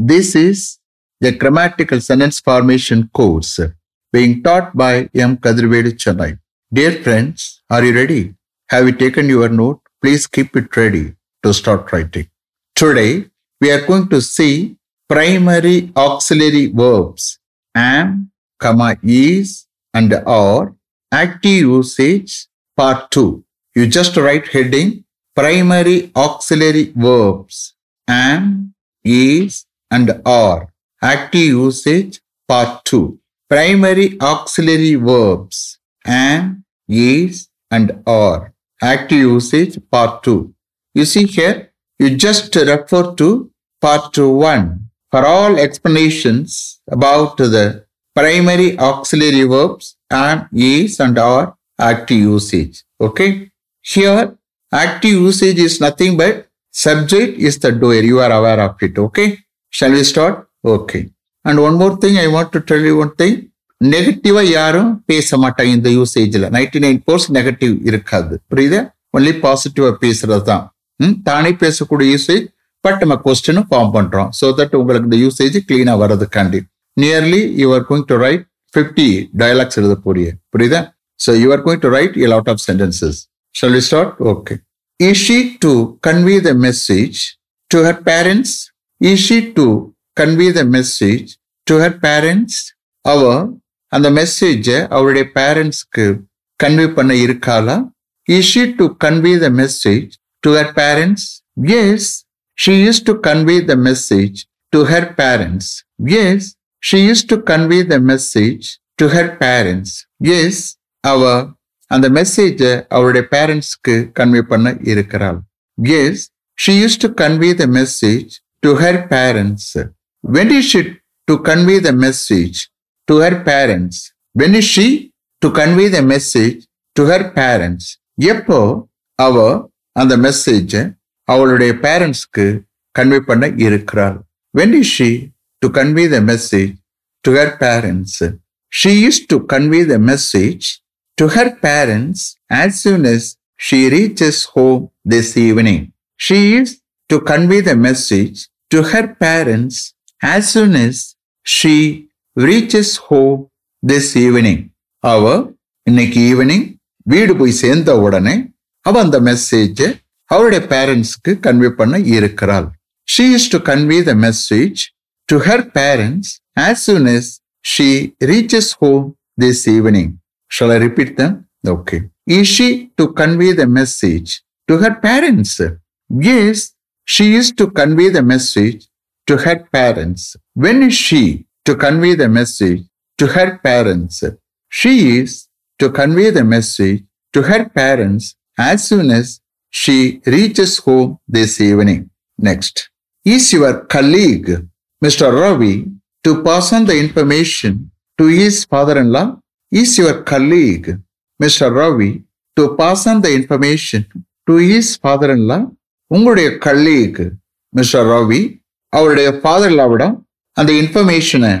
This is the grammatical sentence formation course being taught by M. Kadirvedi Chennai. Dear friends, are you ready? Have you taken your note? Please keep it ready to start writing. Today, we are going to see primary auxiliary verbs am, comma, is, and are, active usage, part 2. You just write heading primary auxiliary verbs am, is, and are, active usage, part 2. Primary auxiliary verbs am, is, and are, active usage, part 2. You see here, you just refer to part 1 for all explanations about the primary auxiliary verbs am, is, and are active usage. Okay. Here, active usage is nothing but subject is the doer. You are aware of it. Okay. Shall we start okay and one more thing I want to tell you one thing நெகட்டிவா யாரும் பேச மாட்டாங்க இந்த யூசேஜ்ல ninety nine percent negative இருக்காது. புரியுதா? Only பாசிட்டிவா பேசுறது தான் ம், தானே பேசக்கூடிய யூசேஜ் பட் நம்ம கொஸ்டினும் ஃபார்ம் பண்றோம். ஸோ தட் உங்களுக்கு இந்த யூசேஜ் கிளீனா வர்றதுக்காண்டி. Nearly you are going to write fifty dialogues எழுதக்கூடிய புரியுதா? So you are going to write a lot of sentences shall we start okay is she to convey the message to her parents is she to convey the message to her parents அவ அந்த மெசேஜை அவருடைய பேரண்ட்ஸ்க்கு convey பண்ண இருக்காளா? Is she to convey the message to her parents yes she is to convey the message to her parents yes she is to convey the message to her parents yes அவ அந்த மெசேஜை அவருடைய பேரண்ட்ஸ்க்கு convey பண்ண இருக்கிறாள். Yes she is to convey the message To her parents when is she to convey the message to her parents. When is she to convey the message to her parents? எப்போ அவ அந்த மெசேஜ அவளுடைய பேரண்ட்ஸ்க்கு convey பண்ண இருக்கிறாள் when is she to convey the message to her parents she is to convey the message to her parents as soon as she reaches home this evening she is to convey the message to her parents as soon as she reaches home this evening. அவ இன்னைக்கு evening வீடு போய் சேர்ந்த உடனே அவ அந்த message அவருடைய பேரண்ட்ஸ்க்கு கன்வே பண்ண இருக்கிறாள் she is to convey the message to her parents as soon as she reaches home this evening shall I repeat them okay is she to convey the message to her parents yes she is to convey the message to her parents. When is she to convey the message to her parents? She is to convey the message to her parents as soon as she reaches home this evening. Next. Is your colleague, Mr. Ravi, to pass on the information to his father in law? Is your colleague, Mr. Ravi, to pass on the information to his father in law? உங்களுடைய கல்லீக்கு mister Ravi அவருடைய father லாவிடம் அந்த இன்ஃபர்மேஷனை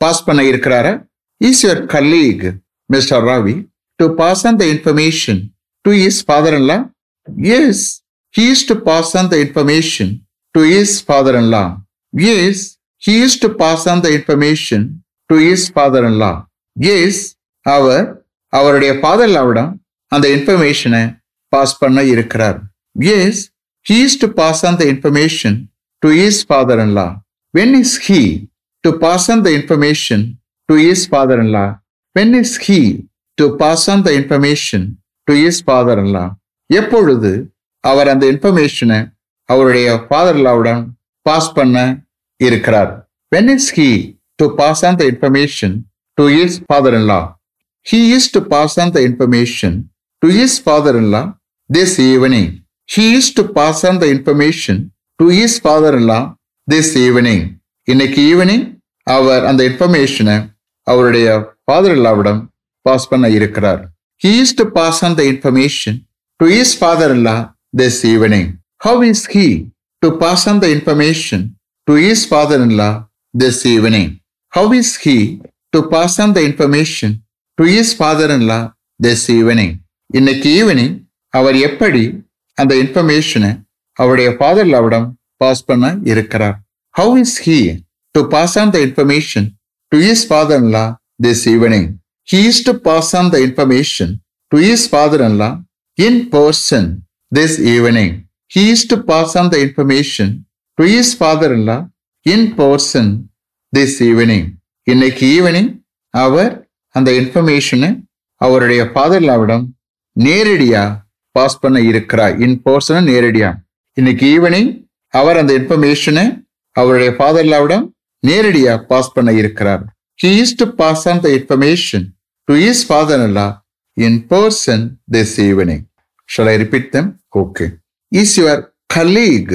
pass பண்ண இருக்கிறாரா? Is your colleague mister Ravi to pass on the information to his father in law yes he is to pass on the information to his father in law yes he is to pass on the information to his father in law yes அவர் அவருடைய father லாவிடம் அந்த இன்ஃபர்மேஷனை pass பண்ண இருக்கிறார். Yes He is to pass on the information to his father-in-law. When is he to pass on the information to his father-in-law? When is he to pass on the information to his father-in-law? எப்பொழுது அவர் அந்த இன்ஃபர்மேஷனை அவருடைய ஃபாதர்-இல்லாவுடன் pass பண்ண இருக்கிறார் when is he to pass on the information to his father in law he is to pass on the information to his father in law this evening he is to pass on the information to his father எல்லாம் this evening இன்னைக்கு evening அவர் அந்த இன்ஃபர்மேஷனை அவருடைய father இல்லாவிடம் pass பண்ண இருக்கிறார். He is to pass on the information to his father இல்லா this evening how is he to pass on the information to his father இல்லா this evening how is he to pass on the information to his father இல்லா this evening இன்னைக்கு evening அவர் எப்படி அந்த இன்ஃபர்மேஷனை அவருடைய father அவடம் pass பண்ண இருக்கிறார் how is he to pass on the information to his father law this evening he's to pass on the information to his father law in person this evening he's to pass on the information to his father law in person this evening இன்னைக்கு evening அவர் அந்த இன்ஃபர்மேஷனை அவருடைய ஃபாதர்லாவிடம் நேரடியாக pass பண்ண இருக்கிறார் in person நேரடியா இன்னைக்கு evening அவர் அந்த இன்ஃபர்மேஷனை அவருடைய ஃபாதர்லாவிடம் நேரடியா பாஸ் பண்ண இருக்கிறார். He is to pass on the information to his father Allah in person this evening shall I repeat them okay is your colleague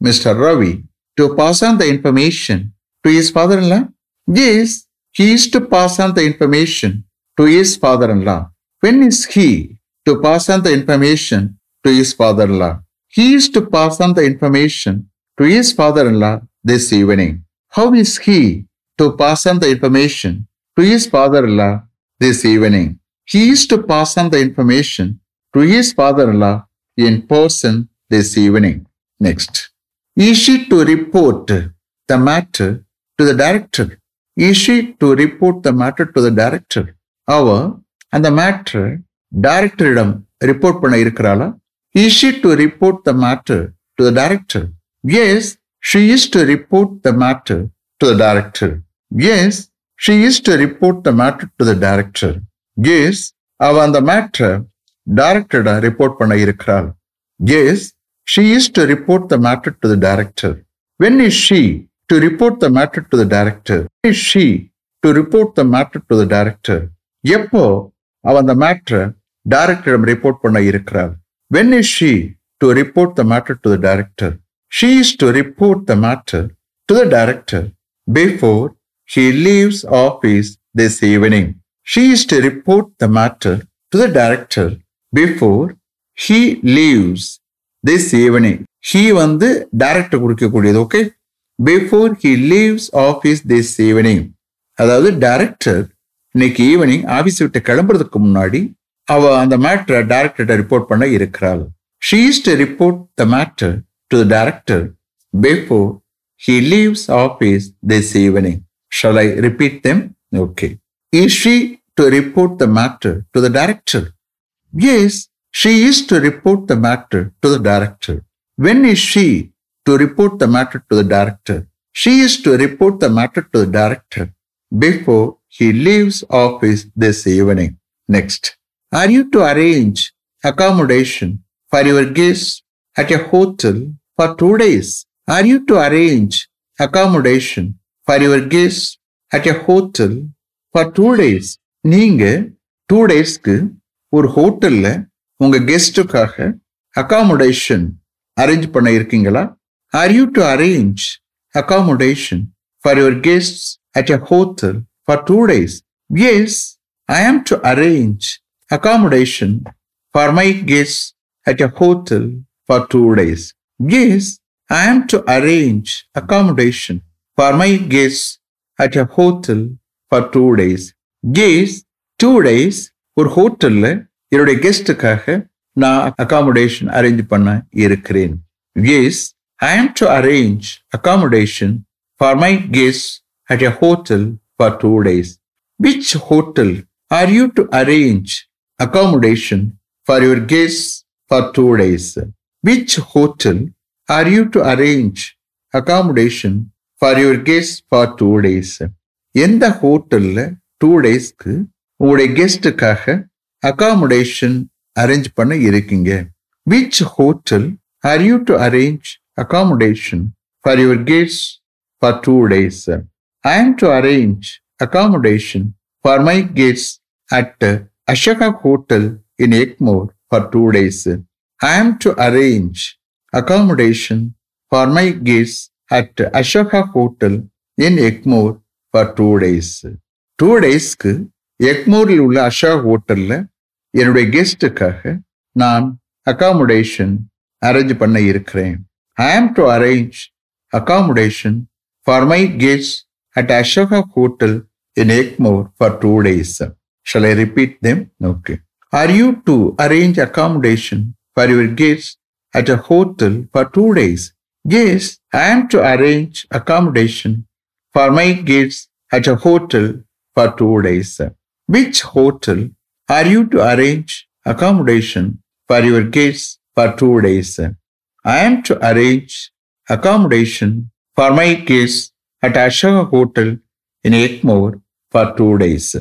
mister Ravi to pass on the information to his father Allah Yes, he is to pass on the information to his father-in-law. When is he to pass on the information to his father in law. He is to pass on the information to his father in law this evening. How is he to pass on the information to his father in law this evening? He is to pass on the information to his father in law in person this evening. Next. Is she to report the matter to the director? Is she to report the matter to the director? Our and the matter டைரக்டரிடம் report பண்ண இருக்கிறாளா is she to report the matter to the director yes she is to report the matter to the director yes she is to report the matter to the director yes அவ அந்த மேட்ரை டைரக்டரிடம் report பண்ண இருக்கிறாள் yes she is to report the matter to the director when is she to report the matter to the director. Is she to report the matter to the director? எப்போ அவ அந்த மேட்ரை டைரக்டரிடம் report பண்ண இருக்கிறார். When is she to report the matter to the director she is to report the matter to the director before she leaves office this evening she is to report the matter to the director before he leaves this evening he வந்து director கொடுக்கக்கூடியது okay before he leaves office this evening அதாவது director இன்னைக்கு evening office விட்டு கிளம்புறதுக்கு முன்னாடி அவ அந்த மேட்டரை டைரக்டர்கிட்ட ரிப்போர்ட் பண்ண இருக்கிறாள் she is to report the matter to the director before he leaves office this evening shall I repeat them okay is she to report the matter to the director yes she is to report the matter to the director when is she to report the matter to the director. She is to report the matter to the director before he leaves office this evening. Next, are you to arrange accommodation for your guests at a hotel for two days? Are you to arrange accommodation for your guests at a hotel for two days? நீங்க two டேஸ்க்கு ஒரு ஹோட்டல்ல உங்க கெஸ்ட்டுக்காக accommodation arrange பண்ண இருக்கீங்களா Are you to arrange accommodation for your guests at a hotel for two days? Yes, I am to arrange accommodation for my guests at a hotel for two days. Yes, I am to arrange accommodation for my guests at a hotel for two days. Yes, two days ஒரு ஹோட்டல்ல என்னுடைய கெஸ்டுக்காக நான் accommodation arrange பண்ண இருக்கிறேன் yes I am to arrange accommodation for my guests at a hotel for two days. Which hotel are you to arrange accommodation for your guests for two days. Which hotel are you to arrange accommodation for your guests for two days? எந்த ஹோட்டலில் two டேஸ்க்கு உங்களுடைய கெஸ்ட்டுக்காக accommodation arrange பண்ண இருக்கீங்க which hotel are you to arrange accommodation for your guest for two days I am to arrange accommodation for my guest at Ashaka Hotel in Ekmore for two days. I am to arrange accommodation for my guests at Ashaka Hotel in Ekmore for two days. Two டேஸ்க்கு எக்மோரில் உள்ள அஷா ஹோட்டல்ல என்னுடைய கெஸ்டுக்காக நான் accommodation arrange பண்ண இருக்கிறேன் I am to arrange accommodation for my guests at Ashoka Hotel in Ekmore for two days. Shall I repeat them? Okay. Are you to arrange accommodation for your guests at a hotel for two days? Yes, I am to arrange accommodation for my guests at a hotel for two days. Which hotel are you to arrange accommodation for your guests for two days? I am to arrange accommodation for my guests at Ashoka Hotel in Ekmore for two days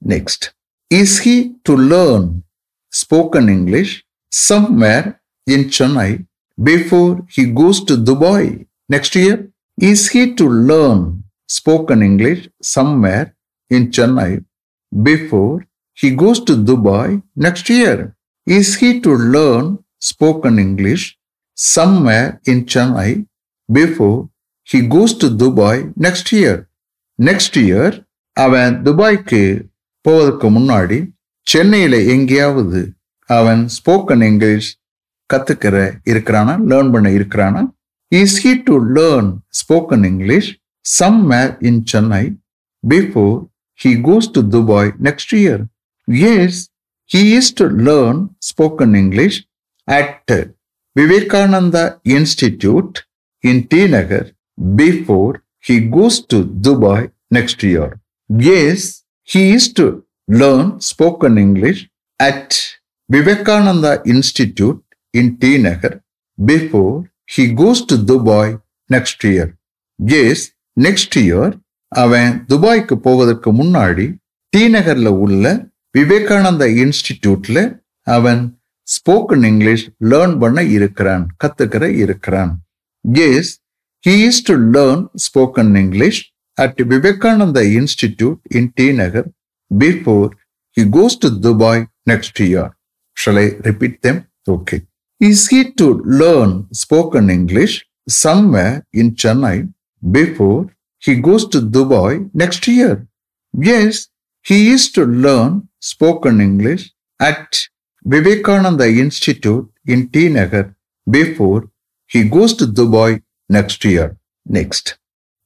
Next, is he to learn spoken English somewhere in Chennai before he goes to Dubai next year? Is he to learn spoken English somewhere in Chennai before he goes to Dubai next year? Is he to learn spoken English somewhere in Chennai before he goes to Dubai next year? Next year, அவன் துபாய்க்கு போவதற்கு முன்னாடி சென்னையில் எங்கேயாவது அவன் spoken English கத்துக்கிற இருக்கிறானா learn பண்ண இருக்கிறானா is he to learn spoken English summer in Chennai before he goes to Dubai next year yes he is to learn spoken English at Vivekananda institute in T Nagar before he goes to Dubai next year. Yes, he is to learn spoken English at Vivekananda Institute in T Nagar before he goes to Dubai next year. Yes, next year அவன் துபாய்க்கு போவதற்கு முன்னாடி D நகர்ல உள்ள விவேகானந்தா இன்ஸ்டிடியூட்ல அவன் spoken English learn பண்ண இருக்கிறான் கத்துக்கிற இருக்கிறான் yes he is to learn spoken English at Vivekananda Institute in T Nagar before he goes to Dubai next year. Shall I repeat them? Okay. Is he to learn spoken English somewhere in Chennai before he goes to Dubai next year? Yes, he is to learn spoken English at Vivekananda Institute in T Nagar before he goes to Dubai next year. Next.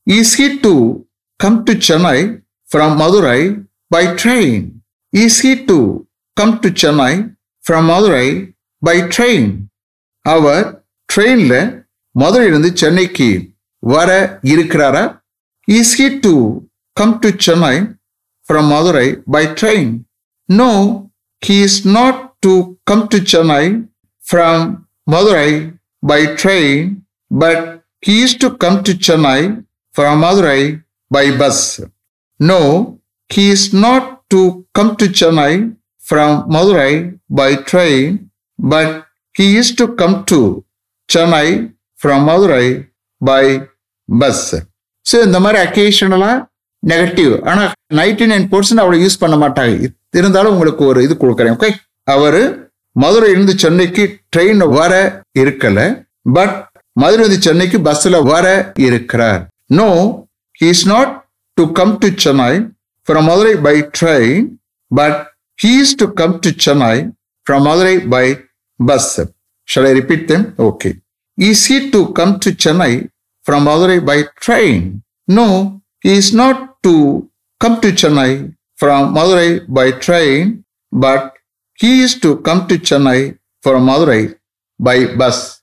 Is he to come to Chennai from Madurai by train Is he to come to Chennai from Madurai by train? அவர் ட்ரெயினில் மதுரையிலிருந்து சென்னைக்கு வர இருக்கிறாரா is he to come to Chennai from Madurai by train no he is not to come to Chennai from Madurai by train but he is to come to Chennai from Madurai by bus. No, he is not to come to Chennai from Madurai by train, but he is to come to Chennai from Madurai by bus. So இந்த மாதிரி அக்கேஷனலாக negative ஆனால் ninety nine percent அவளை use பண்ண மாட்டாங்க இருந்தாலும் உங்களுக்கு ஒரு இது கொடுக்குறேன் ஓகே அவர் மதுரையிலிருந்து சென்னைக்கு ட்ரெயின் வர இருக்கலை பட் மதுரை சென்னைக்கு பஸ்ஸில் வர இருக்கிறார் No, he is not to come to Chennai from Madurai by train, but he is to come to Chennai from Madurai by bus. Shall I repeat them? Okay. Is he to come to Chennai from Madurai by train? No, he is not to come to Chennai from Madurai by train, but he is to come to Chennai from Madurai by bus.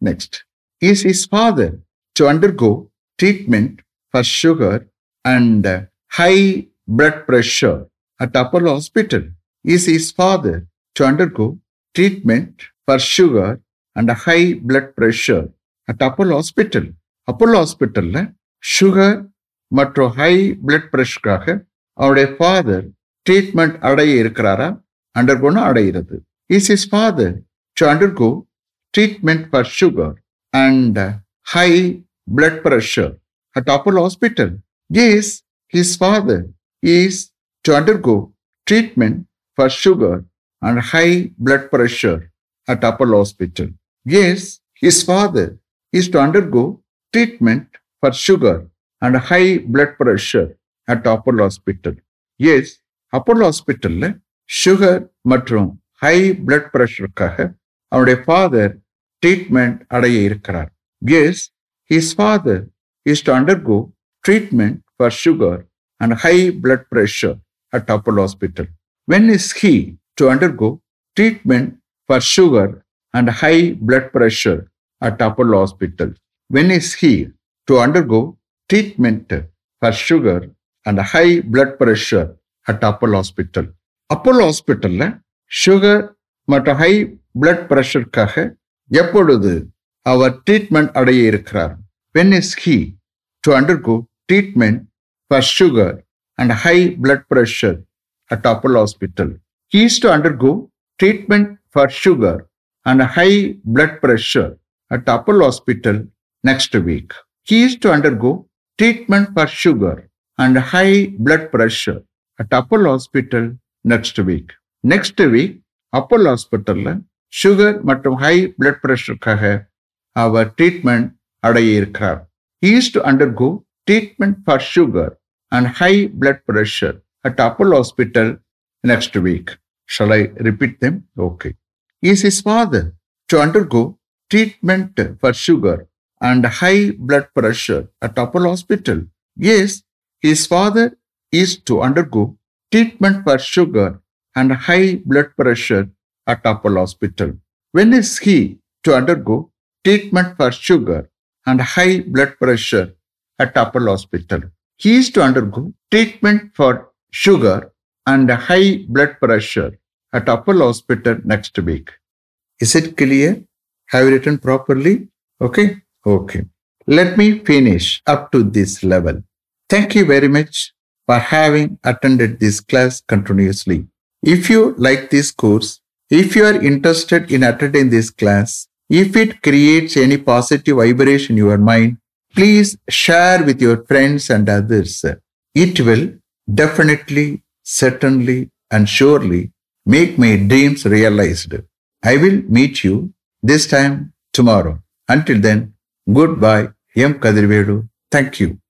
Next. Is his father to undergo treatment for sugar and high blood pressure at Apollo Hospital? Is his father to undergo treatment for sugar and high blood pressure at Apollo Hospital? Apollo Hospital sugar மற்றும் high blood ப்ரெஷருக்காக அவருடைய father treatment அடைய இருக்கிறாரா அண்டர்கோன்னு அடைகிறது is his father to undergo treatment for sugar and high blood pressure at Apollo Hospital. Yes, his father is to undergo treatment for sugar and high blood pressure at Apollo Hospital. Yes, his father is to undergo treatment for sugar and high blood pressure at Apollo Hospital. Yes, Apollo Hospital sugar மற்றும் high blood ப்ரெஷருக்காக அவருடைய father treatment அடைய இருக்கிறார் yes His father is to undergo treatment for sugar and high blood pressure at Apollo hospital when is he to undergo treatment for sugar and high blood pressure at Apollo hospital when is he to undergo treatment for sugar and high blood pressure at Apollo Hospital? Apollo ஹாஸ்பிட்டல்ல sugar மற்றும் high blood பிரஷருக்காக எப்பொழுது அவர் treatment அடைய இருக்கிறார் when is he to undergo treatment for sugar and high blood pressure at Apollo hospital he to undergo treatment for sugar and high blood pressure at Apollo hospital next week he to undergo treatment for sugar and high blood pressure at Apollo hospital next week next week Apollo ஹாஸ்பிட்டலில் sugar மற்றும் high blood ப்ரெஷருக்காக அவர் treatment அடைய இருக்கிறார் He is to undergo treatment for sugar and high blood pressure at Apollo Hospital next week. Shall I repeat them? Okay. Is his father to undergo treatment for sugar and high blood pressure at Apollo Hospital? Yes, his father is to undergo treatment for sugar and high blood pressure at Apollo Hospital. When is he to undergo treatment for sugar and high blood pressure at Apollo Hospital? He is to undergo treatment for sugar and high blood pressure at Apollo Hospital next week. Is it clear? Have you written properly? Okay? Okay. Let me finish up to this level. Thank you very much for having attended this class continuously. If you like this course, if you are interested in attending this class, if it creates any positive vibration in your mind, please share with your friends and others. It will definitely, certainly, and surely make my dreams realized. I will meet you this time tomorrow. Until then, goodbye. M. Kadirvedu. Thank you.